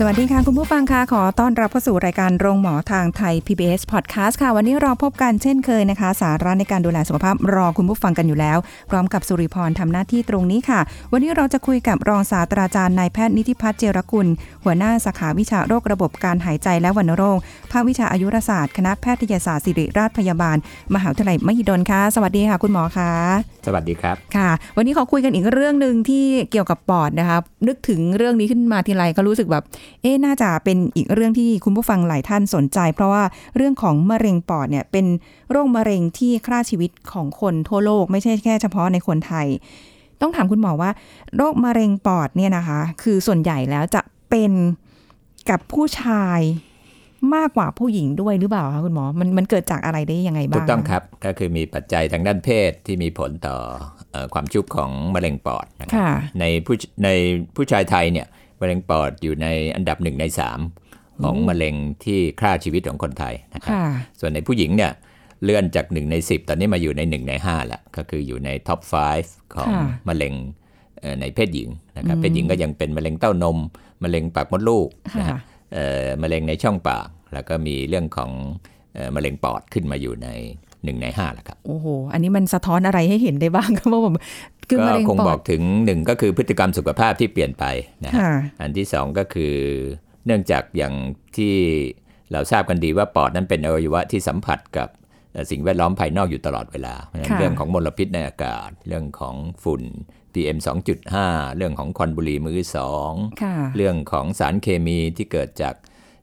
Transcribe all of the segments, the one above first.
สวัสดีค่ะ คุณผู้ฟังค่ะขอต้อนรับเข้าสู่รายการโรงหมอทางไทย PBS Podcast ค่ะ วันนี้เราพบกันเช่นเคยนะคะ สาระในการดูแลสุขภาพรอคุณผู้ฟังกันอยู่แล้ว พร้อมกับสุริพรทำหน้าที่ตรงนี้ค่ะ วันนี้เราจะคุยกับรองศาสตราจารย์นายแพทย์นิติพัฒน์เจรกุล หัวหน้าสาขาวิชาโรคระบบการหายใจและวัณโรค ภาควิชาอายุรศาสตร์คณะแพทยศาสตร์ศิริราชพยาบาล มหาวิทยาลัยมหิดลค่ะ สวัสดีค่ะ คุณหมอค่ะสวัสดีครับค่ะ วันนี้ขอคุยกันอีกเรื่องหนึ่งที่เกี่ยวกับปอดนะคะนึกถึงเรื่องนี้ขึ้นมาทีไรก็รู้สึกแบบเอ๊ะน่าจะเป็นอีกเรื่องที่คุณผู้ฟังหลายท่านสนใจ เพราะว่าเรื่องของมะเร็งปอดเนี่ยเป็นโรคมะเร็งที่ฆ่าชีวิตของคนทั่วโลก ไม่ใช่แค่เฉพาะในคนไทย ต้องถามคุณหมอว่า โรคมะเร็งปอดเนี่ยนะคะ คือส่วนใหญ่แล้วจะเป็นกับผู้ชายมากกว่าผู้หญิงด้วยหรือเปล่าคะคุณหมอ มันมันเกิดจากอะไรได้ยังไงบ้างถูกต้องครับ ก็คือมีปัจจัยทางด้านเพศที่มีผลต่อเอ่อความชุกของมะเร็งปอดนะครัค่ะในผู้ในผู้ชายไทยเนี่ย มะเร็งปอดอยู่ในอันดับหนึ่งในสามของมะเร็งที่ฆ่าชีวิตของคนไทยนะครับค่ะส่วนในผู้หญิงเนี่ยเลื่อนจาก 1 ใน 10 ตอนนี้มาอยู่ใน 1 ใน5แล้วก็คืออยู่ในท็อป 5 ของค่ะมะเร็งเอ่อในเพศหญิงนะครับเพศหญิงก็ยังเป็นมะเร็งเต้านม มะเร็งปากมดลูกนะฮะค่ะเอ่อมะเร็งในช่องปาก แล้วก็มีเรื่องของเอ่อมะเร็งปอดขึ้นมาอยู่ใน1ใน5แล้วครับ โอ้โห อันนี้มันสะท้อนอะไรให้เห็นได้บ้างครับว่าผม คือก็มะเร็งคงปบออดกถึงหนึ่งก็คือพฤติกรรมสุขภาพที่เปลี่ยนไปนะฮะค่ะอันที่สองก็คือเนื่องจากอย่างที่เราทราบกันดีว่าปอดนั้นเป็นอวัยวะที่สัมผัสกับเอ่อสิ่งแวดล้อมภายนอกอยู่ตลอดเวลาเพราะฉะนั้นค่ะเรื่องของมลพิษในอากาศ เรื่องของฝุ่น PM 2.5 เรื่องของควันบุหรี่มือสองค่ะเรื่องของสารเคมีที่เกิดจาก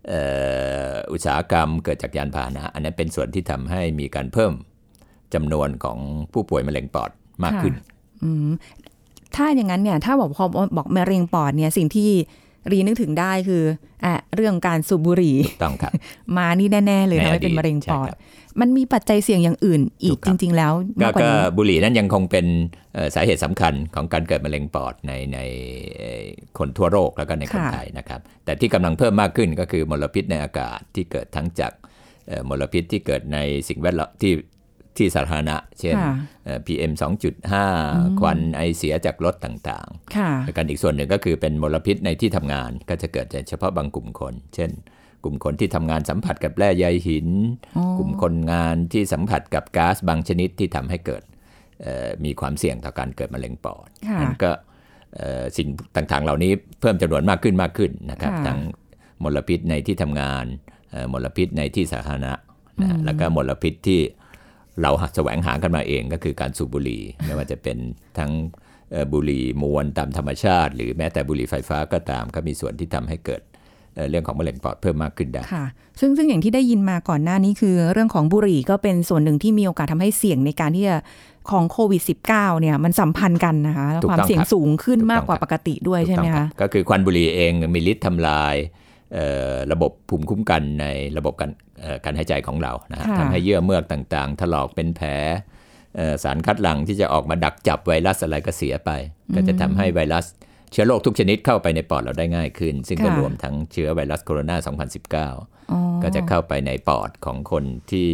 เอ่ออุตสาหกรรม เกิดจากยานพาหนะ อันนั้นเป็นส่วนที่ทำให้มีการเพิ่มจำนวนของผู้ป่วยมะเร็งปอดมากขึ้นอืม ถ้าอย่างนั้นเนี่ย ถ้าบอกพอบอกมะเร็งปอดเนี่ยสิ่งที่รีนึกถึงได้คืออะเรื่องการสูบบุหรี่ต้องครับ มานี่แน่ ๆ เลยในทำอให้ดีตเป็นมะเร็งปอดใช่ครับมันมีปัจจัยเสี่ยงอย่างอื่นอีถูกกครัจบริง ๆ แล้วก็มากกว่าก็นี้บุหรี่นั้นยังคงเป็นเอ่อสาเหตุสำคัญของการเกิดมะเร็งปอดในในเอ่อคนทั่วโลกแล้วก็ในคนค่ะไทยนะครับ แต่ที่กำลังเพิ่มมากขึ้นก็คือมลพิษในอากาศที่เกิดทั้งจากเอ่อมลพิษที่เกิดในสิ่งแวดล้อมที่ ที่สาธารณะ เช่นค่ะเอ่อ PM 2.5 ควันไอเสียจากรถต่างค่ะๆแล้วกันอีกส่วนหนึ่งก็คือเป็นมลพิษในที่ทำงาน ก็จะเกิดเฉพาะบางกลุ่มคน เช่น กลุ่มคนที่ทำงานสัมผัสกับแร่ใยหินอ๋อกลุ่มคนงานที่สัมผัสกับก๊าซบางชนิดที่ทำให้เกิดเอ่อมีความเสี่ยงต่อการเกิดมะเร็งปอดค่ะนั่นก็เอ่อสิ่งต่างๆ เหล่านี้เพิ่มจำนวนมากขึ้นมากขึ้นนะครับค่ะทั้งมลพิษในที่ทำงานเอ่อมลพิษในที่สาธารณะนะฮะแล้วก็มลพิษที่ เราแสวงหากันมาเองก็คือการสูบบุหรี่ ไม่ว่าจะเป็นทั้งเอ่อบุหรี่มวลตามธรรมชาติ หรือแม้แต่บุหรี่ไฟฟ้าก็ตาม ก็มีส่วนที่ทำให้เกิดเอ่อเรื่องของมะเร็งปอดเพิ่มมากขึ้นได้ค่ะ ซึ่งซึ่งอย่างที่ได้ยินมาก่อนหน้านี้คือ เรื่องของบุหรี่ก็เป็นส่วนหนึ่งที่มีโอกาสทำให้เสี่ยงในการที่จะของโควิด -19 เนี่ยมันสัมพันธ์กันนะคะแล้วถูกความต้องเสี่ยงครับสูงขึ้นถูกต้องมากกว่าครับปกติด้วยใช่ไหมถูกต้คะองรับก็คือควันบุหรี่เองมีฤทธิ์ทำลายเอ่อ ระบบภูมิคุ้มกันในระบบการเอ่อการหายใจของเรานะฮะค่ะทำให้เยื่อเมือกต่างๆ ถลอกเป็นแผลเอ่อสารคัดหลั่งที่จะออกมาดักจับไวรัสอะไรก็เสียไป ก็จะทำให้ไวรัสเชื้อโรคทุกชนิดเข้าไปในปอดเราได้ง่ายขึ้น ซึ่งก็รวมทั้งเชื้อไวรัสโคโรนา 2019อ๋อก็จะเข้าไปในปอดของคนที่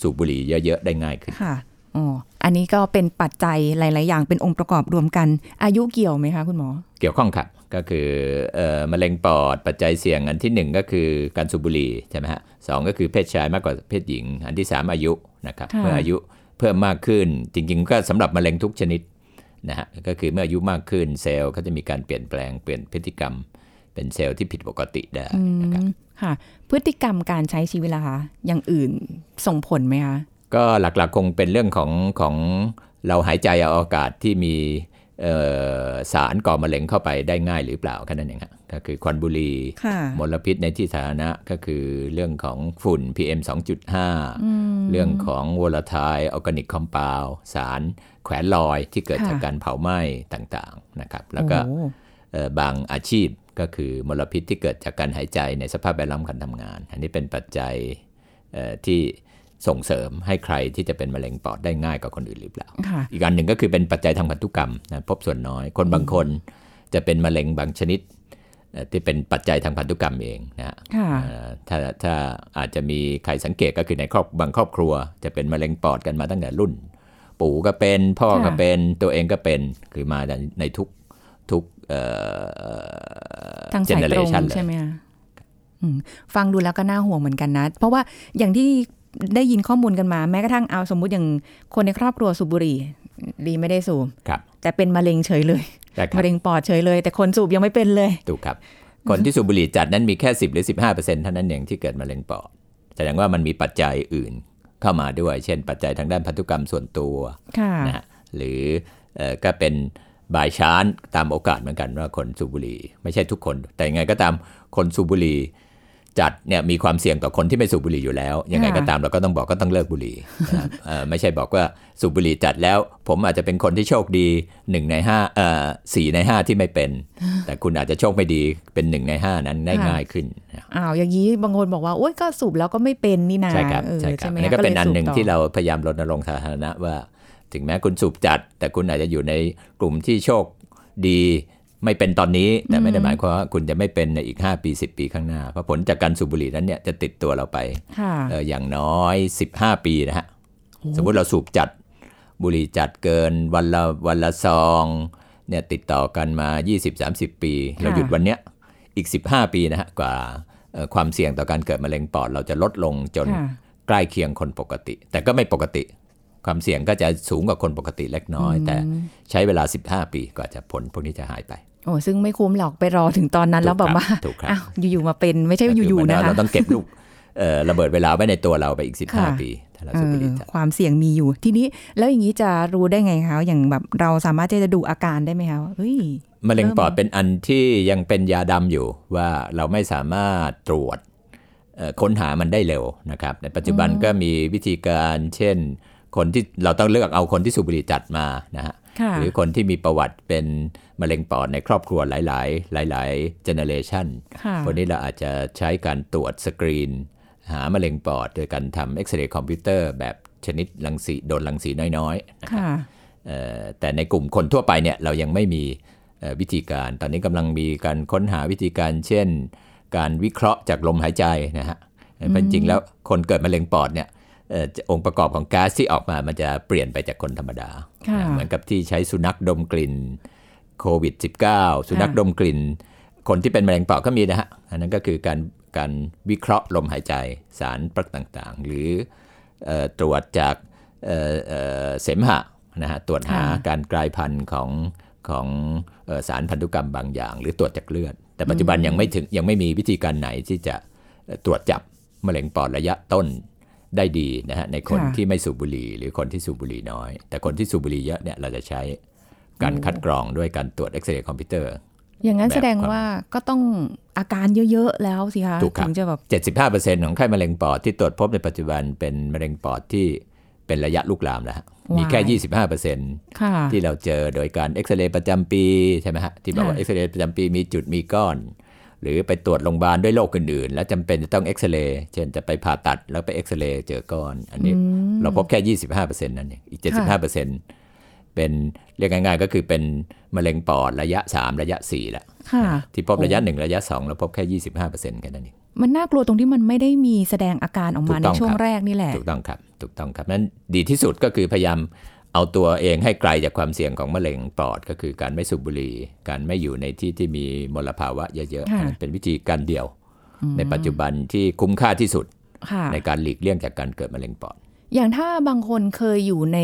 สูบบุหรี่เยอะๆ ได้ง่ายขึ้นค่ะอ๋ออันนี้ก็เป็นปัจจัยหลาย ๆ อย่างเป็นองค์ประกอบรวมกันอายุเกี่ยวไหมคะคุณหมอ เกี่ยวข้องครับ ก็คือเอ่อมะเร็งปอดปัจจัยเสี่ยงอันที่หนึ่งก็คือการสูบบุหรี่ใช่ไหมฮะสองก็คือเพศชายมากกว่าเพศหญิง อันที่สามอายุนะครับค่ะเมื่ออายุเพิ่มมากขึ้นจริงๆ ก็สำหรับมะเร็งทุกชนิดนะฮะก็คือเมื่ออายุมากขึ้นเซลล์ก็จะมีการเปลี่ยนแปลงเปลี่ยนพฤติกรรม เป็นเซลล์ที่ผิดปกติได้อืนะครับมค่ะ พฤติกรรมการใช้ชีวิตล่ะคะอย่างอื่นส่งผลไหมคะก็หลักๆคงเป็นเรื่องของของเราหายใจเอาอากาศที่มีเอ่อ สารก่อมะเร็งเข้าไปได้ง่ายหรือเปล่าแค่นั้นเองฮะก็คือควันบุหรี่ค่ะมลพิษในที่สาธารณะก็คือเรื่องของฝุ่น PM 2.5 เรื่องของ volatile organic compound สารแขวนลอยที่เกิดค่ะจากการเผาไหม้ต่างๆนะครับ แล้วก็โอ้อ่อบางอาชีพก็คือมลพิษที่เกิดจากการหายใจในสภาพแวดล้อมการทำงาน อันนี้เป็นปัจจัยเอ่อที่ ส่งเสริมให้ใครที่จะเป็นมะเร็งปอดได้ง่ายกว่าคนอื่นหรือเปล่าค่ะอีกอันหนึ่งก็คือเป็นปัจจัยทางพันธุกรรมนะพบส่วนน้อย คนบางคนจะเป็นมะเร็งบางชนิดเอ่อที่เป็นปัจจัยทางพันธุกรรมเองนะฮะค่ะเอ่อถ้าถ้าอาจจะมีใครสังเกตก็คือในครอบบางครอบครัว จะเป็นมะเร็งปอดกันมาตั้งแต่รุ่น ปู่ก็เป็นพ่อก็ค่ะเป็นตัวเองก็เป็นคือมาในทุกทุกเอ่อทางสายตรง generation เลยใช่ไหมคะอืมฟังดูแล้วก็น่าห่วงเหมือนกันนะ เพราะว่าอย่างที่ ได้ยินข้อมูลกันมาแม้กระทั่งเอาสมมุติอย่างคนในครอบครัวสูบบุหรี่ดีไม่ได้สูบครับแต่เป็นมะเร็งเฉยเลยใช่ครัมะบเร็งปอดเฉยเลย แต่คนสูบยังไม่เป็นเลยถูกครับ คนที่สูบบุหรี่จัดนั้นมีแค่10หรือ15เปอร์เซ็นต์เท่านั้นเองที่เกิดมะเร็งปอดแสดงว่ามันมีปัจจัยอื่นเข้ามาด้วย เช่น ปัจจัยทางด้านพันธุกรรมส่วนตัวค่ะนะฮะหรือเอ่อก็เป็นบายชานตามโอกาสเหมือนกันว่าคนสูบบุหรี่ ไม่ใช่ทุกคน แต่ยังไงก็ตามคนสูบบุหรี่ จัดเนี่ยมีความเสี่ยงต่อคนที่ไม่สูบบุหรี่อยู่แล้ว ยังไงก็ตามเราก็ต้องบอกก็ต้องเลิกบุหรี่นะครับเอ่อไม่ใช่บอกว่าสูบบุหรี่จัดแล้ว ผมอาจจะเป็นคนที่โชคดี1ใน5เอ่อ4ใน 5 ที่ไม่เป็น แต่คุณอาจจะโชคไม่ดีเป็น 1 ใน 5 นั้นได้ค่ะง่ายขึ้นนะอ้าวอย่างนี้บางคนบอกว่าโอ๊ยก็สูบแล้วก็ไม่เป็นนี่นาใช่ครับเออใช่ครับไหมอันนี้ก็เป็นอันหนึ่งลยสูบที่ต่เราพยายามรณรงค์สาธารณะว่า ถึงแม้คุณสูบจัด แต่คุณอาจจะอยู่ในกลุ่มที่โชคดี ไม่เป็นตอนนี้แต่ไม่ได้หมายความว่าคุณจะไม่เป็นในอีก 5 ปี 10 ปีข้างหน้า เพราะผลจากการสูบบุหรี่นั้นเนี่ยจะติดตัวเราไปค่ะเอออย่างน้อย 15 ปีนะฮะสมมุติเราสูบจัดบุหรี่จัดเกินวันละวันละซองเนี่ยติดต่อกันมา 20-30 ปี เราหยุดวันเนี้ยอีก 15 ปีนะฮะกว่าเอ่อความเสี่ยงต่อการเกิดมะเร็งปอด เราจะลดลงจนค่ะใกล้เคียงคนปกติ แต่ก็ไม่ปกติ ความเสี่ยงก็จะสูงกว่าคนปกติเล็กน้อย แต่ใช้เวลา 15 ปีกว่าจะผลพวกนี้จะหายไป โอ้ซึ่งไม่คุ้มหรอกไปรอถึงตอนนั้นถูกแล้วแบบว่าครับถูกครับอ้าวอยู่ๆมาเป็นไม่ใช่ก็อยู่เหมืๆว่านะคะเราต้องเก็บลูกเอ่อระเบิดเวลาไว้ในตัวเราไปอีกค่ะ15 ปีถ้าเราเอสูบอบุหรี่จัดความเสี่ยงมีอยู่ ทีนี้แล้วอย่างนี้จะรู้ได้ไงคะอย่างแบบเราสามารถที่จะดูอาการได้ไหมคะว่าเฮ้ยมะเร็งเริ่มปอดเป็นอันที่ยังเป็นยาดำอยู่ว่าเราไม่สามารถตรวจเอ่อค้นหามันได้เร็วนะครับ ในปัจจุบันก็มีวิธีการเช่น คนที่เราต้องเลือกเอาคนที่สูบบุหรี่จัดมานะฮะค่ะ หรือคนที่มีประวัติเป็นมะเร็งปอดในครอบครัวหลาย ๆ หลาย ๆ generation ค่ะคนนี้เราอาจจะใช้การตรวจสกรีน หามะเร็งปอด โดยการทำเอ็กซเรย์คอมพิวเตอร์แบบชนิดรังสีโดนรังสีน้อยๆค่ะเอ่อแต่ในกลุ่มคนทั่วไปเนี่ยเรายังไม่มีเอ่อวิธีการ ตอนนี้กำลังมีการค้นหาวิธีการ เช่น การวิเคราะห์จากลมหายใจนะฮะเพราะจริงๆแล้วคนเกิดมะเร็งปอดเนี่ยเอ่อองค์ประกอบของก๊าซที่ออกมามันจะเปลี่ยนไปจากคนธรรมดาค่ะนะเหมือนกับที่ใช้สุนัขดมกลิ่นโควิด -19 สุนัขดมกลิ่น คนที่เป็นมะเร็งปอดก็มีนะฮะ อันนั้นก็คือการการวิเคราะห์ลมหายใจสารปรักต่างๆ หรือเอ่อตรวจจากเอ่อเอ่อเสมหะนะฮะตรวจหาค่ะการกลายพันธุ์ของของเอ่อสารพันธุกรรมบางอย่าง หรือตรวจจากเลือด แต่ปัจจุบันยังไม่ถึงยังไม่มีวิธีการไหนที่จะเอ่อตรวจจับมะเร็งปอดระยะต้น ได้ดีนะฮะในคนค่ะที่ไม่สูบบุหรี่หรือคนที่สูบบุหรี่น้อย แต่คนที่สูบบุหรี่เยอะเนี่ยเราจะใช้การคัดกรองด้วยการตรวจเอ็กซเรย์คอมพิวเตอร์ อย่างนั้นแบบแสดงความว่าก็ต้องอาการเยอะๆแล้วสิคะถูกครับถึงจะแบบ75%ของไข้มะเร็งปอดที่ตรวจพบในปัจจุบันเป็นมะเร็งปอดที่เป็นระยะลุกลามแล้วฮะมีแค่ว้าย25%ค่ะที่เราเจอโดยการเอ็กซเรย์ประจำปีใช่ไหมฮะที่บอกว่าค่ะเอ็กซเรย์ประจำปีมีจุดมีก้อน หรือไปตรวจโรงพยาบาลด้วยโรคอื่นๆ แล้วจำเป็นจะต้องเอ็กซเรย์เช่นจะไปผ่าตัดแล้วไปเอ็กซเรย์เจอก้อน อันนี้เราพบแค่ 25%นั่นเองอีก 75%เป็นเรียกง่ายๆก็คือเป็นมะเร็งปอดระยะ 3 ระยะ4ละค่ะที่พบระยะ 1 ระยะ 2 เราพบแค่ 25%แค่นั้นเองมันน่ากลัวตรงที่มันไม่ได้มีแสดงอาการออกถูมากในต้องช่วงครับแรกนี่แหละ ถูกต้องครับ ถูกต้องครับนั้นดีที่สุดก็คือพยายาม เอาตัวเองให้ไกลจากความเสี่ยงของมะเร็งปอดก็คือการไม่สูบบุหรี่การไม่อยู่ในที่ที่มีมลภาวะเยอะๆค่ะอันนั้นเป็นวิธีการเดียว ในปัจจุบันที่คุ้มค่าที่สุดค่ะในการหลีกเลี่ยงจากการเกิดมะเร็งปอด อย่างถ้าบางคนเคยอยู่ใน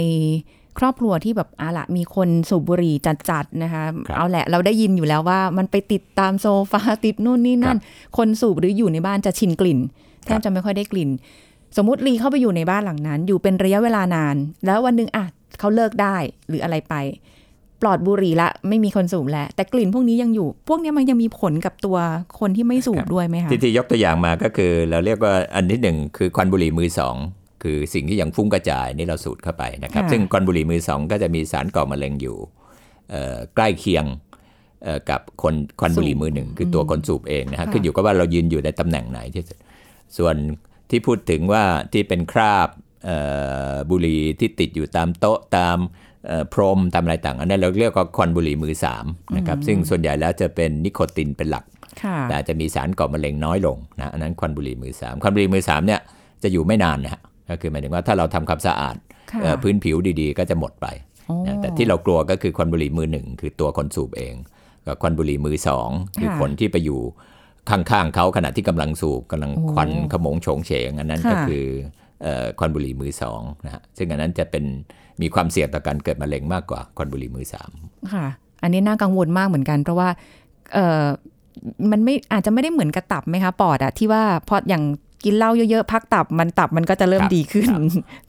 ครอบครัวที่แบบอาละมีคนสูบบุหรี่จัดๆนะคะครับเอาแหละเราได้ยินอยู่แล้วว่ามันไปติดตามโซฟาติดนู่นนี่นั่นคนสูบหรืออยู่ในบ้านจะชินกลิ่นแทครับบจะไม่ค่อยได้กลิ่น สมมติลีเข้าไปอยู่ในบ้านหลังนั้น อยู่เป็นระยะเวลานาน แล้ววันหนึ่งอะ เขาเลิกได้หรืออะไรไป ปลอดบุหรี่ละไม่มีคนสูบแล้ว แต่กลิ่นพวกนี้ยังอยู่ พวกเนี้ยมันยังมีผลกับตัวคนที่ไม่สูบด้วยไหมคะที่ที่ยกตัวอย่างมาก็คือ เราเรียกว่าอันที่หนึ่งคือควันบุหรี่มือสองคือสิ่งที่ยังฟุ้งกระจายนี่เราสูดเข้าไปนะครับค่ะซึ่งควันบุหรี่มือสองก็จะมีสารก่อมะเร็งอยู่เอ่อใกล้เคียงเอ่อกับคนควันบุหรี่มือหนึ่งคือตัวคนสูบเองนะฮะค่ะขึ้นอยู่กับว่าเรายืนอยู่ในตำแหน่งไหนที่สุดส่วนที่พูดถึงว่าที่เป็นคราบเอ่อ บุหรี่ที่ติดอยู่ตามโต๊ะตามเอ่อพรมตามอะไรต่างอันนั้นเราเรียกว่าควันบุหรี่มือสามนะครับซึ่งส่วนใหญ่แล้วจะเป็นนิโคตินเป็นหลักค่ะแต่อาจจะมีสารก่อมะเร็งน้อยลงนะอันนั้นควันบุหรี่มือสามควันบุหรี่มือสามเนี่ยจะอยู่ไม่นานนะฮะก็คือหมายถึงว่าถ้าเราทำความสะอาดค่ะเอ่อพื้นผิวดีๆ ก็จะหมดไปโอ้นะแต่ที่เรากลัวก็คือควันบุหรี่มือหนึ่งคือตัวคนสูบเองกับควันบุหรี่มือสองคือค่ะคนที่ไปอยู่ข้างๆเขาขณะที่กำลังสูบกำลังโอ้ควันขโมงโฉงเฉงอันนั้นก็ค่ะคือเอ่อ ควันบุหรี่มือสองนะฮะซึ่งอันนั้นจะเป็นมีความเสี่ยงต่อการเกิดมะเร็งมากกว่าควันบุหรี่มือสามค่ะ อันนี้น่ากังวลมากเหมือนกัน เพราะว่าเออมันไม่อาจจะไม่ได้เหมือนกระตับไหมคะปอดอะที่ว่าพออย่างกินเหล้าเยอะๆพักตับมันตับมันก็จะเริ่มดีขึ้น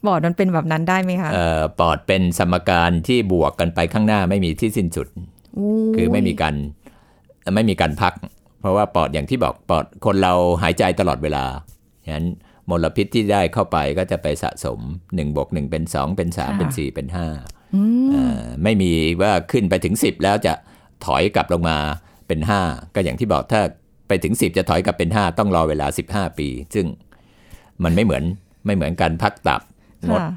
ปอดมันเป็นแบบนั้นได้ไหมคะเอ่อปอดเป็นสมการที่บวกกันไปข้างหน้าไม่มีที่สิ้นสุด คือไม่มีการไม่มีการพัก เพราะว่าปอดอย่างที่บอกปอดคนเราหายใจตลอดเวลาฉะนั้น มลพิษที่ได้เข้าไปก็จะไปสะสม1บวก1เป็น 2 เป็น 3 เป็น 4 เป็น5เอ่อไม่มีว่าขึ้นไปถึง 10 แล้วจะถอยกลับลงมาเป็น 5 ก็อย่างที่บอกถ้าไปถึง 10 จะถอยกลับเป็น 5 ต้องรอเวลา 15 ปี ซึ่งมันไม่เหมือนไม่เหมือนการพักตับงดค่ะ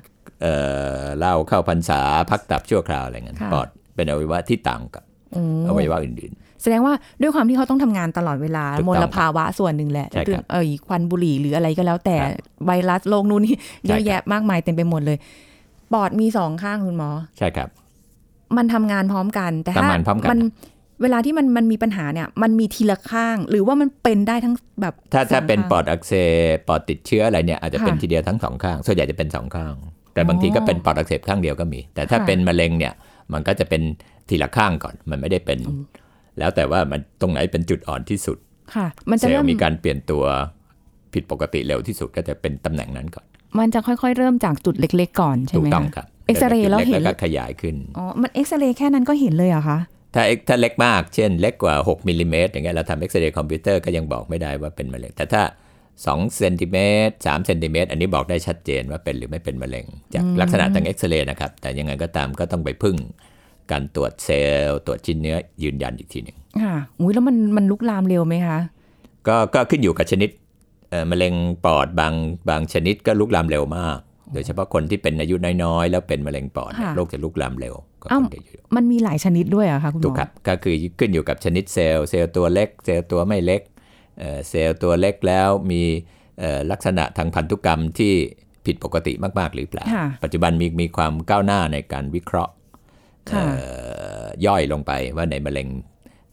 เอ่อเหล้าเข้าพรรษาพักตับชั่วคราวอะไรเงี้ยค่ะปอดเป็นอวัยวะที่ต่างกับอืมอวัยวะอื่นแส ดงว่าด้วยความที่เขาต้องทำงานตลอดเวลาถูกต้องมลภาวะส่วนหนึ่งแหละใช่ครับเรื่องเอ่ยควันบุหรี่หรืออะไรก็แล้วแต่ครับไวรัสโรคนู่นนี่เยอะใช่ครับแยะมากมายเต็มไปหมดเลย ปอดมีสองข้างคุณหมอๆใช่ครับ มันทำงานพร้อมกัน แต่ถ้าทำงานพร้อมกันมันเวลาที่มันมันมีปัญหาเนี่ยมันมีทีละข้างหรือว่ามันเป็นได้ทั้งแบบ ถ้าถ้าสองเป็นข้งปอดอักเสบปอดติดเชื้ออะไรเนี่ยอาจจะเป็นค่ะทีเดียวทั้งสองข้าง ส่วนใหญ่จะเป็นสองข้าง แต่บางทีอ๋อก็เป็นปอดอักเสบข้างเดียวก็มี แต่ถ้าค่ะเป็นมะเร็งเนี่ยมันก็จะเป็นทีละข้างก่อน มันไม่ได้เป็น แล้วแต่ว่ามันตรงไหนเป็นจุดอ่อนที่สุดค่ะมันเซจะลเริ่มล์มีการเปลี่ยนตัวผิดปกติเร็วที่สุดก็จะเป็นตำแหน่งนั้นก่อน มันจะค่อยๆ เริ่มจากจุดเล็ก ๆ ก่อนใช่ถูไหกมต้องคะครับเอ็กซเรย์แล้วเห็นแล้วก็ขยายขึ้นอ๋อมันเอ็กซเรย์แค่นั้นก็เห็นเลยเหรอคะถ้าถ้าเล็กมากเช่น เล็กกว่า 6มิลลิเมตรอย่างเงี้ยเราทำเอ็กซเรย์คอมพิวเตอร์ก็ยังบอกไม่ได้ว่าเป็นมะเร็งแต่ถ้า2เซนติเมตร3เซนติเมตรอันนี้บอกได้ชัดเจนว่าเป็นหรือไม่เป็นมะเร็ง จากลักษณะทางเอ็กซเรย์นะครับแต่ยังไงก็ตามก็ต้องไปพึ่ง การตรวจเซลล์ตรวจชิ้นเนื้อยืนยันอีกทีหนึ่งค่ะอุ้ยแล้วมันมันลุกลามเร็วไหมคะก็ก็ขึ้นอยู่กับชนิดเอ่อมะเร็งปอดบางบางชนิดก็ลุกลามเร็วมาก โดยเฉพาะคนที่เป็นอายุน้อยๆ แล้วเป็นมะเร็งปอดเนี่ยค่ะโรคจะลุกลามเร็วกว่าอ้าวคนที่อายุมันมีหลายชนิดด้วยเหรอะคะคุณหมอถูกครับก็คือขึ้นอยู่กับชนิดเซลล์เซลล์ตัวเล็ก เซลล์ตัวไม่เล็กเอ่อเซลล์ตัวเล็กแล้วมีเอ่อลักษณะทางพันธุกรรมที่ผิดปกติมาก ๆ หรือเปล่าค่ะปัจจุบันมีมีความก้าวหน้าในการวิเคราะห์ค่ะเอ่อ ย่อยลงไปว่าในมะเร็ง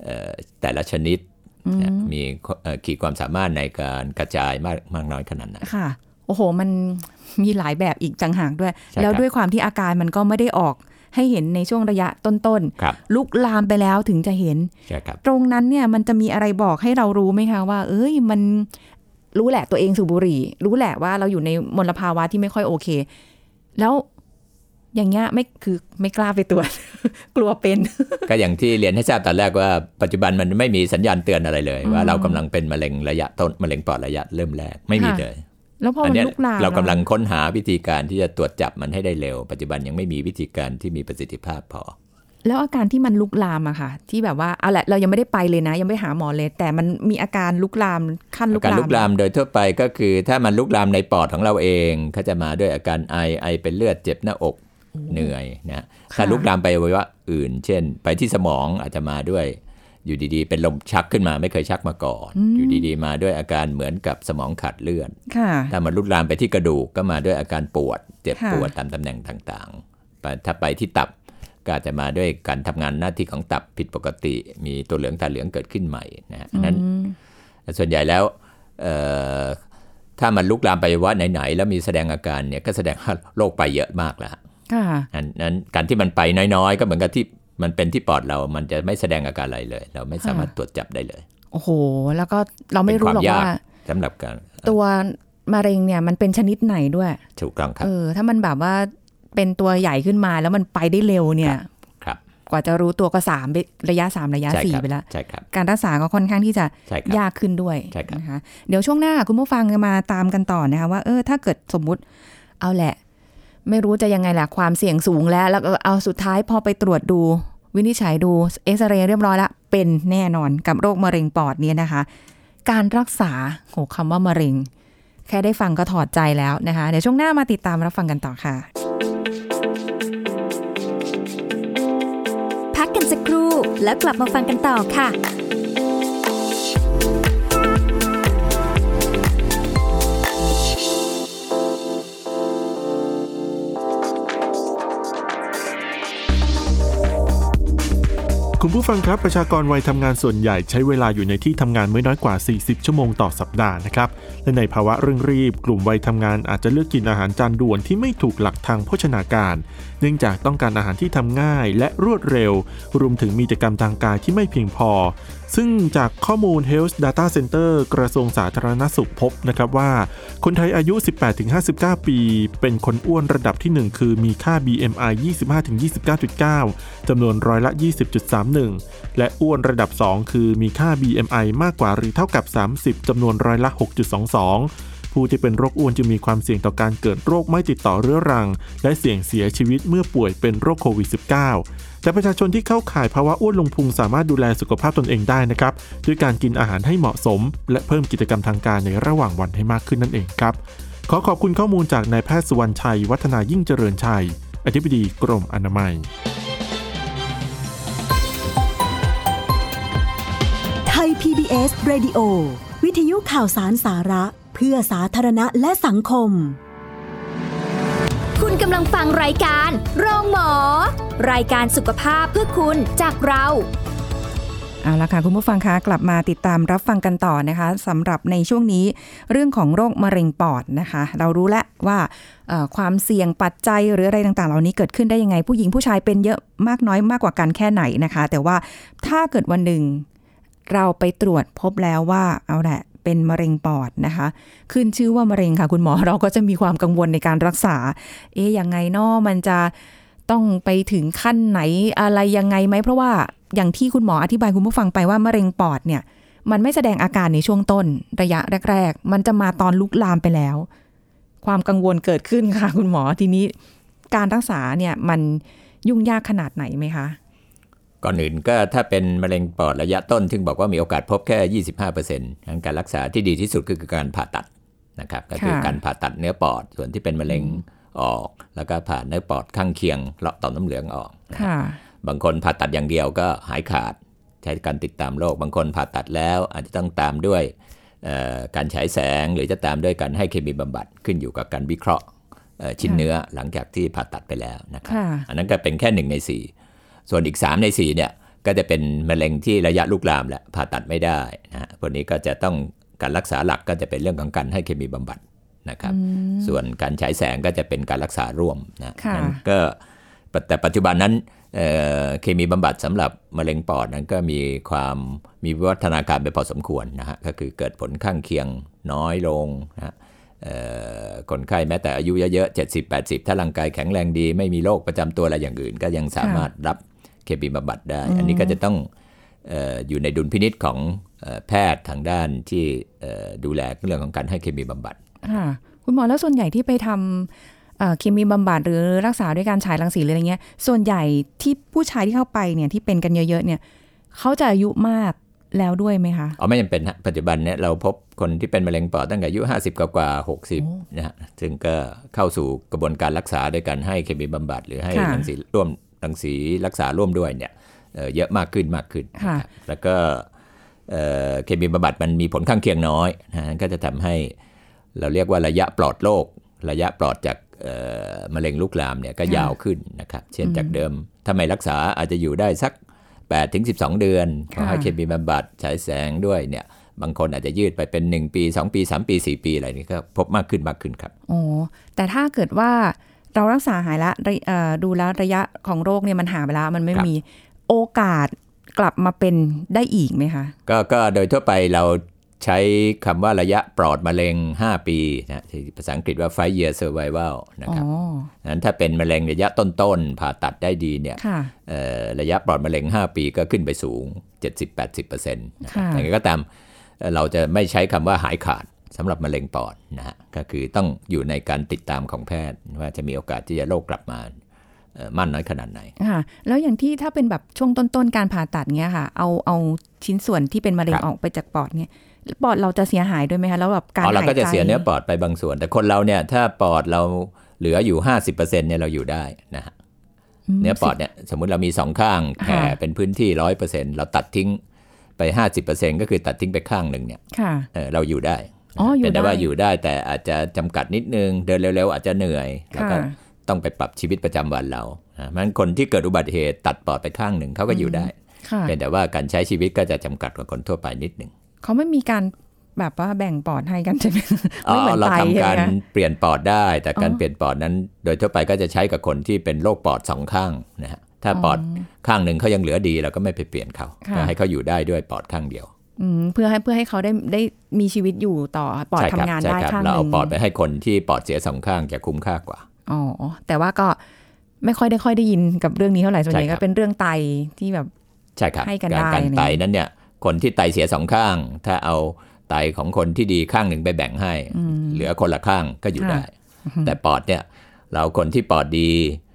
เอ่อแต่ละชนิดเนี่ยมีเอ่อขีดความสามารถในการกระจายมากมากน้อยขนาดไหนค่ะ โอ้โห มันมีหลายแบบอีกต่างหากด้วยใช่ครับแล้วด้วยความที่อาการมันก็ไม่ได้ออกให้เห็นในช่วงระยะต้นครับๆลุกลามไปแล้วถึงจะเห็นใช่ครับตรงนั้นเนี่ยมันจะมีอะไรบอกให้เรารู้ไหมคะว่า เอ้ยมันรู้แหละตัวเองสูบบุหรี่ รู้แหละว่าเราอยู่ในมลภาวะที่ไม่ค่อยโอเค แล้ว อย่างเงี้ยไม่คือไม่กล้าไปตรวจ กลัวเป็น ก็อย่างที่เรียนให้ทราบตอนแรกว่าปัจจุบันมันไม่มีสัญญาณเตือนอะไรเลย ว่าเรากำลังเป็นมะเร็งระยะต้นมะเร็งปอดระยะเริ่มแรกไม่มีค่ะเลยแล้วพออัมันเนี้ยลุกลามเรากำลัอะงค้นหาวิธีการที่จะตรวจจับมันให้ได้เร็ว ปัจจุบันยังไม่มีวิธีการที่มีประสิทธิภาพพอ แล้วอาการที่มันลุกลามอะค่ะ ที่แบบว่าเอาละเรายังไม่ได้ไปเลยนะ ยังไม่หาหมอเลย แต่มันมีอาการลุกลามขั้นลุกการลามลุกลามโดยทั่วไปก็คือ ถ้ามันลุกลามในปอดของเราเองเขาจะมาด้วยอาการไอไอเป็นเลือดเจ็บหน้าอก เหนื่อยนะถ้าลุกลามไปอวัยวะอื่น เช่น ไปที่สมองอาจจะมาด้วยอยู่ดีๆ เป็นลมชักขึ้นมาไม่เคยชักมาก่อน อยู่ดีๆ มาด้วยอาการเหมือนกับสมองขาดเลือดค่ะถ้ามันลุกลามไปที่กระดูกก็มาด้วยอาการปวด เจ็บค่ะปวดตามตำแหน่งต่างๆไปถ้าไปที่ตับก็อาจจะมาด้วยการทำงานหน้าที่ของตับผิดปกติ มีตัวเหลืองตาเหลืองเกิดขึ้นใหม่นะฮะอันนั้นส่วนใหญ่แล้วเอ่อถ้ามันลุกลามไปอวัยวะไหนๆแล้วมีแสดงอาการเนี่ยก็แสดงว่าโรคไปเยอะมากแล้วค่ะอั นนั้นการที่มันไปน้อยๆ ก็เหมือนกับที่มันเป็นที่ปอดเรา มันจะไม่แสดงอาการอะไรเลย เราไม่สามารถตรวจจับได้เลย โอ้โห แล้วก็เราไม่เป็นรู้ความหรอกยากว่าสำหรับการ ตัวมะเร็งเนี่ยมันเป็นชนิดไหนด้วย ถูกต้องครับ เออ ถ้ามันแบบว่าเป็นตัวใหญ่ขึ้นมาแล้วมันไปได้เร็วเนี่ยครับ กว่าจะรู้ตัวก็สามไประยะสามระยะใช่สี่ครับไปแล้วใช่ครับ การรักษาก็ค่อนข้างที่จะใช่ครับยากขึ้นด้วยใช่ครับนะคะ เดี๋ยวช่วงหน้าคุณผู้ฟังจะมาตามกันต่อนะคะว่าเออถ้าเกิดสมมุติเอาแหละ ไม่รู้จะยังไงแหละความเสี่ยงสูงแล้ว แล้วก็เอาสุดท้ายพอไปตรวจดู วินิจฉัยดูเอ็กซเรย์เรียบร้อยละเป็นแน่นอนกับโรคมะเร็งปอดเนี่ยนะคะ การรักษาโหคำว่ามะเร็ง แค่ได้ฟังก็ถอดใจแล้วนะคะ เดี๋ยวช่วงหน้ามาติดตามรับฟังกันต่อค่ะ พักกันสักครู่แล้วกลับมาฟังกันต่อค่ะ คุณผู้ฟังครับประชากรวัยทำงานส่วนใหญ่ใช้เวลาอยู่ในที่ทำงานไม่น้อยกว่า 40 ชั่วโมงต่อสัปดาห์นะครับ และในภาวะเร่งรีบ กลุ่มวัยทำงานอาจจะเลือกกินอาหารจานด่วนที่ไม่ถูกหลักทางโภชนาการ เนื่องจากต้องการอาหารที่ทำง่ายและรวดเร็ว รวมถึงมีกิจกรรมทางกายที่ไม่เพียงพอ ซึ่งจากข้อมูล Health Data Center กระทรวงสาธารณสุขพบนะครับว่า คนไทยอายุ 18-59 ปี เป็นคนอ้วนระดับที่ 1 คือมีค่า BMI 25-29.9จำนวนร้อยละ 20.3 1 และอ้วนระดับ 2 คือมีค่า BMI มากกว่าหรือเท่ากับ 30 จำนวนร้อยละ 6.22 ผู้ที่เป็นโรคอ้วนจะมีความเสี่ยงต่อการเกิดโรคไม่ติดต่อเรื้อรัง และเสี่ยงเสียชีวิตเมื่อป่วยเป็นโรคโควิด -19 แต่ประชาชนที่เข้าข่ายภาวะอ้วนลงพุงสามารถดูแลสุขภาพตนเองได้นะครับด้วยการกินอาหารให้เหมาะสม และเพิ่มกิจกรรมทางการในระหว่างวันให้มากขึ้นนั่นเองครับขอขอบคุณข้อมูลจากนายแพทย์สุวรรณชัย วัฒนายิ่งเจริญชัย อธิบดีกรมอนามัย PBS Radio วิทยุข่าวสารสาระ เพื่อสาธารณะและสังคม คุณกำลังฟังรายการโรงหมอ รายการสุขภาพเพื่อคุณจากเราเอาละค่ะคุณผู้ฟังคะกลับมาติดตามรับฟังกันต่อนะคะสำหรับในช่วงนี้เรื่องของโรคมะเร็งปอดนะคะ เรารู้แล้วว่าเอ่อความเสี่ยงปัจจัยหรืออะไรต่างๆ เหล่านี้เกิดขึ้นได้ยังไง ผู้หญิงผู้ชายเป็นเยอะมากน้อยมากกว่ากันแค่ไหนนะคะ แต่ว่าถ้าเกิดวันหนึ่ง เราไปตรวจพบแล้วว่าเอาแหละเป็นมะเร็งปอดนะคะ ขึ้นชื่อว่ามะเร็งค่ะ คุณหมอเราก็จะมีความกังวลในการรักษา เอ๊ะยังไงเนาะมันจะต้องไปถึงขั้นไหนอะไรยังไงไหมเพราะว่าอย่างที่คุณหมออธิบายคุณผู้ฟังไปว่ามะเร็งปอดเนี่ย มันไม่แสดงอาการในช่วงต้นระยะแรก ๆ มันจะมาตอนลุกลามไปแล้ว ความกังวลเกิดขึ้นค่ะ คุณหมอทีนี้การรักษาเนี่ยมันยุ่งยากขนาดไหนไหมคะ ก่อนอื่นก็ถ้าเป็นมะเร็งปอดระยะต้นซึ่งบอกว่ามีโอกาสพบแค่ 25%งั้นการรักษาที่ดีที่สุดก็คือการผ่าตัดนะครับก็คือค่ะการผ่าตัดเนื้อปอดส่วนที่เป็นมะเร็งออก แล้วก็ผ่าเนื้อปอดข้างเคียงเลาะต่อมน้ำเหลืองออกค่ะบางคนผ่าตัดอย่างเดียวก็หายขาดใช้การติดตามโรคบางคนผ่าตัดแล้วอาจจะต้องตามด้วยเอ่อการฉายแสงหรือจะตามด้วยการให้เคมีบำบัดขึ้นอยู่กับการวิเคราะห์เอ่อชิ้นค่ะเนื้อหลังจากที่ผ่าตัดไปแล้วนะครับค่ะอันนั้นก็เป็นแค่หนึ่งในสี่ ส่วนอีก 3 ใน 4 เนี่ย ก็จะเป็นมะเร็งที่ระยะลุกลามแหละผ่าตัดไม่ได้นะฮะพวกนี้ก็จะต้องการรักษาหลักก็จะเป็นเรื่องของการให้เคมีบำบัดนะครับ ส่วนการฉายแสงก็จะเป็นการรักษาร่วมนะค่ะนั้นก็แต่ปัจจุบันนั้นเอ่อเคมีบำบัดสำหรับมะเร็งปอดนั้นก็มีความมีวิวัฒนาการไปพอสมควรนะฮะก็คือเกิดผลข้างเคียงน้อยลงนะฮะเอ่อคนไข้แม้แต่อายุเยอะๆ 70 80 ถ้าร่างกายแข็งแรงดี ไม่มีโรคประจำตัวอะไรอย่างอื่น ก็ยังสามารถรับ เคมีบำบัดได้ อันนี้ก็จะต้องเอออยู่ในดุลพินิษของเอ่อแพทย์ทางด้านที่เอ่อดูแลเรื่องของการให้เคมีบำบัดค่ะคุณหมอแล้วส่วนใหญ่ที่ไปทำเอ่อเคมีบำบัดหรือรักษาด้วยการฉายรังสีหรืออะไรเงี้ย ส่วนใหญ่ที่ผู้ชายที่เข้าไปเนี่ยที่เป็นกันเยอะๆเนี่ยเขาจะอายุมากแล้วด้วยไหมคะอ๋อไม่จำเป็นฮะปัจจุบันเนี่ยเราพบคนที่เป็นมะเร็งปอดตั้งแต่อายุ 50 กว่ากว่า60นะฮะซึ่งก็เข้าสู่กระบวนการรักษาโดยการให้เคมีบำบัดหรือให้ค่ะรังสีร่วม รังสีรักษาร่วมด้วยเนี่ยเอ่อเยอะมากขึ้นมากขึ้นค่ะนะครับแล้วก็เอ่อเคมีบำบัดมันมีผลข้างเคียงน้อยนะฮะก็จะทำให้เราเรียกว่าระยะปลอดโรคระยะปลอดจากเอ่อมะเร็งลุกลามเนี่ยก็ยาวขึ้นนะครับ เช่นจากเดิมถ้าไม่รักษาอาจจะอยู่ได้สัก8ถึง12 เดือนพอให้เคมีบำบัดฉายแสงด้วยเนี่ยบางคนอาจจะยืดไปเป็น 1 ปี 2 ปี 3 ปี 4 ปีอะไรนี่ก็พบมากขึ้นมากขึ้นครับโอ้แต่ถ้าเกิดว่า เรารักษาหายละระเอ่อดูแล้วระยะของโรคเนี่ยมันหายไปแล้ว มันไม่ครับมีโอกาสกลับมาเป็นได้อีกไหมคะ ก็ก็โดยทั่วไปเราใช้คำว่าระยะปลอดมะเร็ง 5 ปีนะที่ภาษาอังกฤษว่า five year survival นะอ๋อครับนั้นถ้าเป็นมะเร็งระยะต้นๆ ผ่าตัดได้ดีเนี่ยค่ะเอ่อระยะปลอดมะเร็ง 5 ปีก็ขึ้นไปสูง 70-80%นะครับค่ะอย่างไรก็ตามเอ่อเราจะไม่ใช้คำว่าหายขาด สำหรับมะเร็งปอดนะฮะก็คือต้องอยู่ในการติดตามของแพทย์ว่าจะมีโอกาสที่จะโรคกลับมาเอ่อมากน้อยขนาดไหนค่ะแล้วอย่างที่ถ้าเป็นแบบช่วงต้นๆการผ่าตัดเนี้ยค่ะ เอาเอาชิ้นส่วนที่เป็นมะเร็งครับออกไปจากปอดเนี่ยปอดเราจะเสียหายด้วยไหมคะแล้วแบบการอ๋อเราหายก็จะใจเสียเนื้อปอดไปบางส่วน แต่คนเราเนี่ยถ้าปอดเราเหลืออยู่50%เนี่ยเราอยู่ได้นะฮะมเนื้อปอดเนี่ยสมมุติเรามีสองข้างแผ่ค่ะเป็นพื้นที่ร้อยเปอร์เซ็นต์เราตัดทิ้งไป50%ก็คือตัดทิ้งไปข้างหนึ่งเนี่ยค่ะเออเราอยู่ได้อ๋ออยู่ เป็นแต่ว่าได้อยู่ได้แต่อาจจะจำกัดนิดนึง เดินเร็วๆอาจจะเหนื่อย แล้วก็ค่ะต้องไปปรับชีวิตประจำวันเราอะเพราะฉะนั้นคนที่เกิดอุบัติเหตุตัดปอดไปข้างหนึ่งเขาก็อยู่ได้ค่ะเป็นแต่ว่าการใช้ชีวิตก็จะจำกัดกว่าคนทั่วไปนิดหนึ่งเขาไม่มีการแบบว่าแบ่งปอดให้กันใช่ไหมอ๋ไม่เหมืออนเราไตทำใช่การไหมคะเปลี่ยนปอดได้ แต่การอ๋อเปลี่ยนปอดนั้น โดยทั่วไปก็จะใช้กับคนที่เป็นโรคปอดสองข้างนะฮะถ้าปอดข้างหนึ่งเขายังเหลือดีเราก็ไม่ไปเปลี่ยนเขาค่ะให้เขาอยู่ได้ด้วยปอดข้างเดียวอืม เพื่อให้เพื่อให้เขาได้ได้มีชีวิตอยู่ต่อปอดใช่ทำครับงานใช่ได้ครับข้างหเรานึ่เอางปอดไปให้คนที่ปอดเสียสองข้างจะคุ้มค่ากว่าอ๋อแต่ว่าก็ไม่ค่อยได้ค่อยได้ยินกับเรื่องนี้เท่าไหร่ส่วนใหญ่ใช่ครัก็บเป็นเรื่องไตที่แบบใช่ครับให้กันการได้การอะไรไตนั้นเนี่ย คนที่ไตเสียสองข้าง ถ้าเอาไตของคนที่ดีข้างหนึ่งไปแบ่งให้ เหลือคนละข้างก็อยู่ได้ แต่ปอดเนี่ย เราคนที่ปอดดีเอ่อ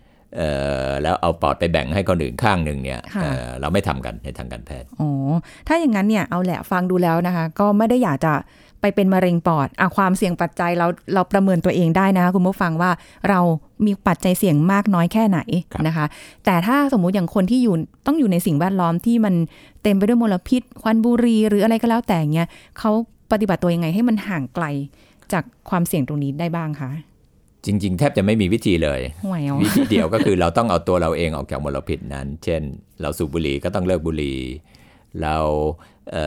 แล้วเอาปอดไปแบ่งให้คนอื่นข้างหนึ่งเนี่ยค่ะเอ่อเราไม่ทำกันในทางการแพทย์อ๋อถ้าอย่างนั้นเนี่ยเอาแหละฟังดูแล้วนะคะ ก็ไม่ได้อยากจะไปเป็นมะเร็งปอดอะความเสี่ยงปัจจัยเราเราประเมินตัวเองได้นะคะคุณผู้ฟังว่าเรามีปัจจัยเสี่ยงมากน้อยแค่ไหนครับนะคะ แต่ถ้าสมมุติอย่างคนที่อยู่ต้องอยู่ในสิ่งแวดล้อมที่มันเต็มไปด้วยมลพิษ ควันบุหรี่หรืออะไรก็แล้วแต่เงี้ยเขาปฏิบัติตัวยังไงให้มันห่างไกลจากความเสี่ยงตรงนี้ได้บ้างคะ จริง ๆ แทบจะไม่มีวิธีเลยห่วยเอาวิธีเดียวก็คือเราต้องเอาตัวเราเองออกจากมลพิษนั้น เช่น เราสูบบุหรี่ก็ต้องเลิกบุหรี่เราเอ่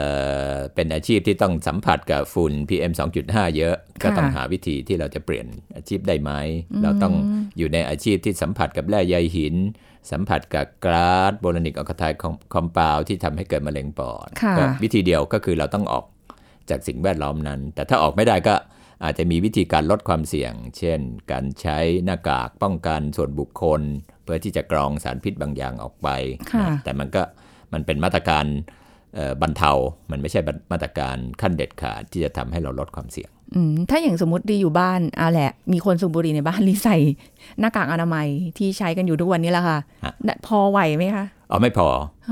อเป็นอาชีพที่ต้องสัมผัสกับฝุ่น PM 2.5 เยอะ ก็ต้องหาวิธีที่เราจะเปลี่ยนอาชีพได้ไหม เราต้องอยู่ในอาชีพที่สัมผัสกับแร่ใยหิน สัมผัสกับก๊าซโบรนิกออกไทคอมเปาวที่ทำให้เกิดมะเร็งปอดค่ะก็วิธีเดียวก็คือเราต้องออกจากสิ่งแวดล้อมนั้น แต่ถ้าออกไม่ได้ก็ อาจจะมีวิธีการลดความเสี่ยง เช่น การใช้หน้ากากป้องกันส่วนบุคคล เพื่อที่จะกรองสารพิษบางอย่างออกไปค่ะนะแต่มันก็มันเป็นมาตรการเอ่อบรรเทา มันไม่ใช่มาตรการขั้นเด็ดขาดที่จะทำให้เราลดความเสี่ยงอืมถ้าอย่างสมมติดีอยู่บ้านอะแหละ มีคนสูบบุหรี่ในบ้านรีใส่หน้ากากอนามัยที่ใช้กันอยู่ทุกวันนี้แหละค่ะฮะพอไหวไหมคะ เอาไม่พอ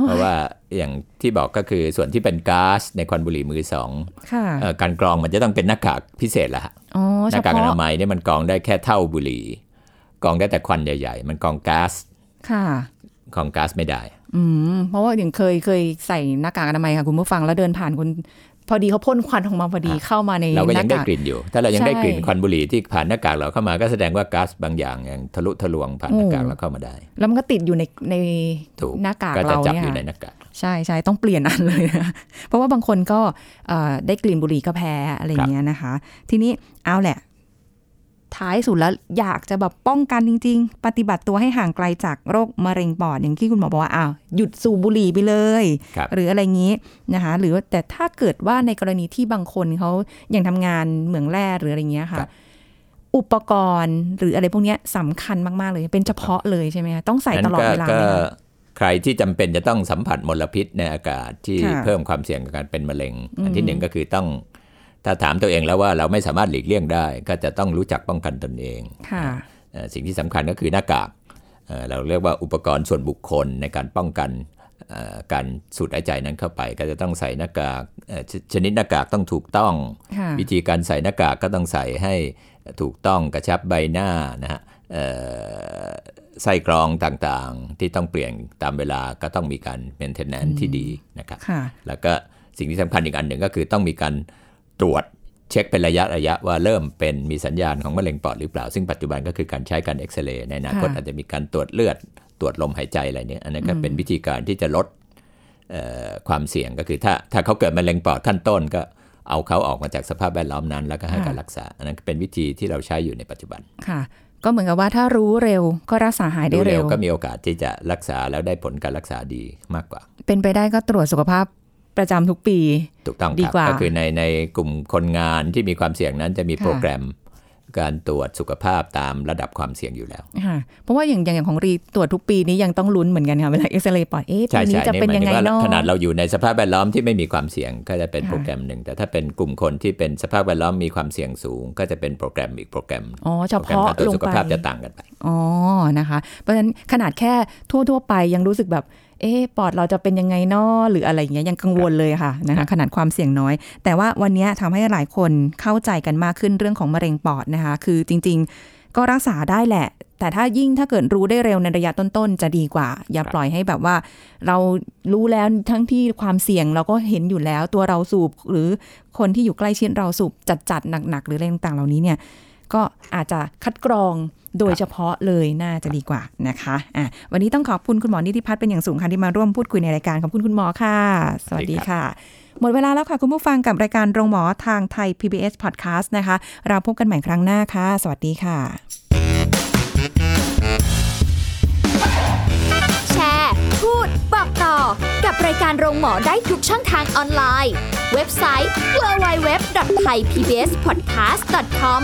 เพราะว่าอย่างที่บอกก็คือส่วนที่เป็นก๊าซในควันบุหรี่มือสองค่ะเอ่อการกรองมันจะต้องเป็นหน้ากากพิเศษละฮะอ๋อหเฉน้ากากอพาะนามัยเนี่ยมันกรองได้แค่เท่าบุหรี่กรองได้แต่ควันใหญ่ ๆ มันกรองก๊าซค่ะกรองก๊าซไม่ได้ อืมเพราะว่าอย่างเคยเคยใส่หน้ากากอนามัยค่ะคุณผู้ฟังแล้วเดินผ่านคน พอดีเขาพ่นควันออกมาพอดีอะเข้ามาในเราก็หยัน้างได้กากกลิ่นอยู่ ถ้าเรายังได้ใช่กลิ่นควันบุหรี่ที่ผ่านหน้ากากเราเข้ามาก็แสดงว่าก๊าซบางอย่างยังทะลุทะลวงผ่านหน้ากากเราเข้ามาได้ แล้วมันก็ติดอยู่ในในถูกหน้ากากก็จะเราจับเนี่ยอยู่ค่ะในหน้ากากใช่ใช่ต้องเปลี่ยนอันเลยนะเพราะว่าบางคนก็เอ่อได้กลิ่นบุหรี่ก็แพ้อะไรอย่างเงี้ยนะคะ ทีนี้เอาแหละ ท้ายสุดแล้วอยากจะแบบป้องกันจริง ๆ ปฏิบัติตัวให้ห่างไกลจากโรคมะเร็งปอดอย่างที่คุณหมอบอกว่าอ้าวหยุดสูบบุหรี่ไปเลยครับหรืออะไรงี้นะคะหรือว่าแต่ถ้าเกิดว่าในกรณีที่บางคนเขายังทำงานเหมืองแร่หรืออะไรเงี้ยครัค่ะบอุปกรณ์หรืออะไรพวกเนี้ยสำคัญมากๆเลย เป็นเฉพาะเลยใช่ไหมคะต้องใส่ตลอดเวลาก็ไหมคะใครที่จำเป็นจะต้องสัมผัสมลพิษในอากาศที่ค่ะเพิ่มความเสี่ยงกับการเป็นมะเร็งอืมอันที่หนึ่งก็คือต้อง ถ้าถามตัวเองแล้วว่าเราไม่สามารถหลีกเลี่ยงได้ ก็จะต้องรู้จักป้องกันตนเองค่ะเอ่อสิ่งที่สำคัญก็คือหน้ากากเอ่อเราเรียกว่าอุปกรณ์ส่วนบุคคลในการป้องกันเอ่อการสูดหายใจนั้นเข้าไป ก็จะต้องใส่หน้ากากเอ่อชชนิดหน้ากากต้องถูกต้องค่ะวิธีการใส่หน้ากากก็ต้องใส่ให้ถูกต้องกระชับใบหน้านะฮะเอ่อไส้กรองต่างๆ ที่ต้องเปลี่ยนตามเวลาก็ต้องมีการเมนเทนแนนที่ดีนะครับค่ะแล้วก็สิ่งที่สำคัญอีกอันหนึ่งก็คือต้องมีการ ตรวจเช็คเป็นระยะระยะว่าเริ่มเป็นมีสัญญาณของมะเร็งปอดหรือเปล่า ซึ่งปัจจุบันก็คือการใช้การเอ็กซเรย์ในอนาคตค่ะอาจจะมีการตรวจเลือดตรวจลมหายใจอะไรเนี้ยอันนั้นก็เป็นวิธีการที่จะลดเอ่อความเสี่ยงก็คือถ้าถ้าเขาเกิดมะเร็งปอดขั้นต้นก็เอาเขาออกมาจากสภาพแวดล้อมนั้น แล้วก็ให้การรักษา อันนั้นเป็นวิธีที่เราใช้อยู่ในปัจจุบันค่ะ ก็เหมือนกับว่าถ้ารู้เร็วก็รักษาหายได้ดูเร็ว ก็มีโอกาสที่จะรักษาแล้วได้ผลการรักษาดีมากกว่า เป็นไปได้ก็ตรวจสุขภาพ ประจำทุกปี ถูกต้องดีครับกว่าก็คือในในกลุ่มคนงานที่มีความเสี่ยงนั้นจะมีค่ะโปรแกรมการตรวจสุขภาพตามระดับความเสี่ยงอยู่แล้วค่ะเพราะว่าอย่างอย่างของรีตรวจทุกปีนี้ยังต้องลุ้นเหมือนกันค่ะเวลาเอ็กซเรย์ปอดเอ๊ะใช่ปีนี้ใช่จะนี่เป็นหมายยังถึไงงว่าเนาะขนาดเราอยู่ในสภาพแวดล้อมที่ไม่มีความเสี่ยงก็จะเป็นค่ะโปรแกรมหนึ่ง แต่ถ้าเป็นกลุ่มคนที่เป็นสภาพแวดล้อมมีความเสี่ยงสูง ก็จะเป็นโปรแกรมอีกโปรแกรมอ๋อเฉโปรแกรมพาะการตรวจลงสุขไปภาพจะต่างกันไปอ๋อนะคะ เพราะฉะนั้นขนาดแค่ทั่ว ๆ ไปยังรู้สึกแบบ เอ๊ะปอดเราจะเป็นยังไงเนาะหรืออะไรอย่างเงี้ยยังกังวลเลยค่ะนะครัคะบขนาดความเสี่ยงน้อย แต่ว่าวันนี้ทำให้หลายคนเข้าใจกันมากขึ้นเรื่องของมะเร็งปอดนะคะ คือจริง ๆ ก็รักษาได้แหละ แต่ถ้ายิ่งถ้าเกิดรู้ได้เร็วในระยะต้นๆ จะดีกว่า อย่าปล่อยให้แบบว่า เรารู้แล้วทั้งที่ความเสี่ยงเราก็เห็นอยู่แล้วตัวเราสูบหรือคนที่อยู่ใกล้ชิดเราสูบจัดๆหนักๆหรืออะไรต่างๆเหล่านี้เนี่ยก็อาจจะคัดกรอง โดยเฉพาะเลยน่าจะดีกว่านะคะอะวันนี้ต้องขอบคุณคุณหมอนิติพัฒน์เป็นอย่างสูงค่ะที่มาร่วมพูดคุยในรายการขอบคุณคุณหมอค่ะ สวัสดีค่ะ หมดเวลาแล้วค่ะ คุณผู้ฟังกับรายการโรงหมอทางไทย PBS Podcast นะคะ เราพบกันใหม่ครั้งหน้าค่ะ สวัสดีค่ะ แชร์ พูด บอกต่อ กับรายการโรงหมอได้ทุกช่องทางออนไลน์ เว็บไซต์ www.thaipbspodcast.com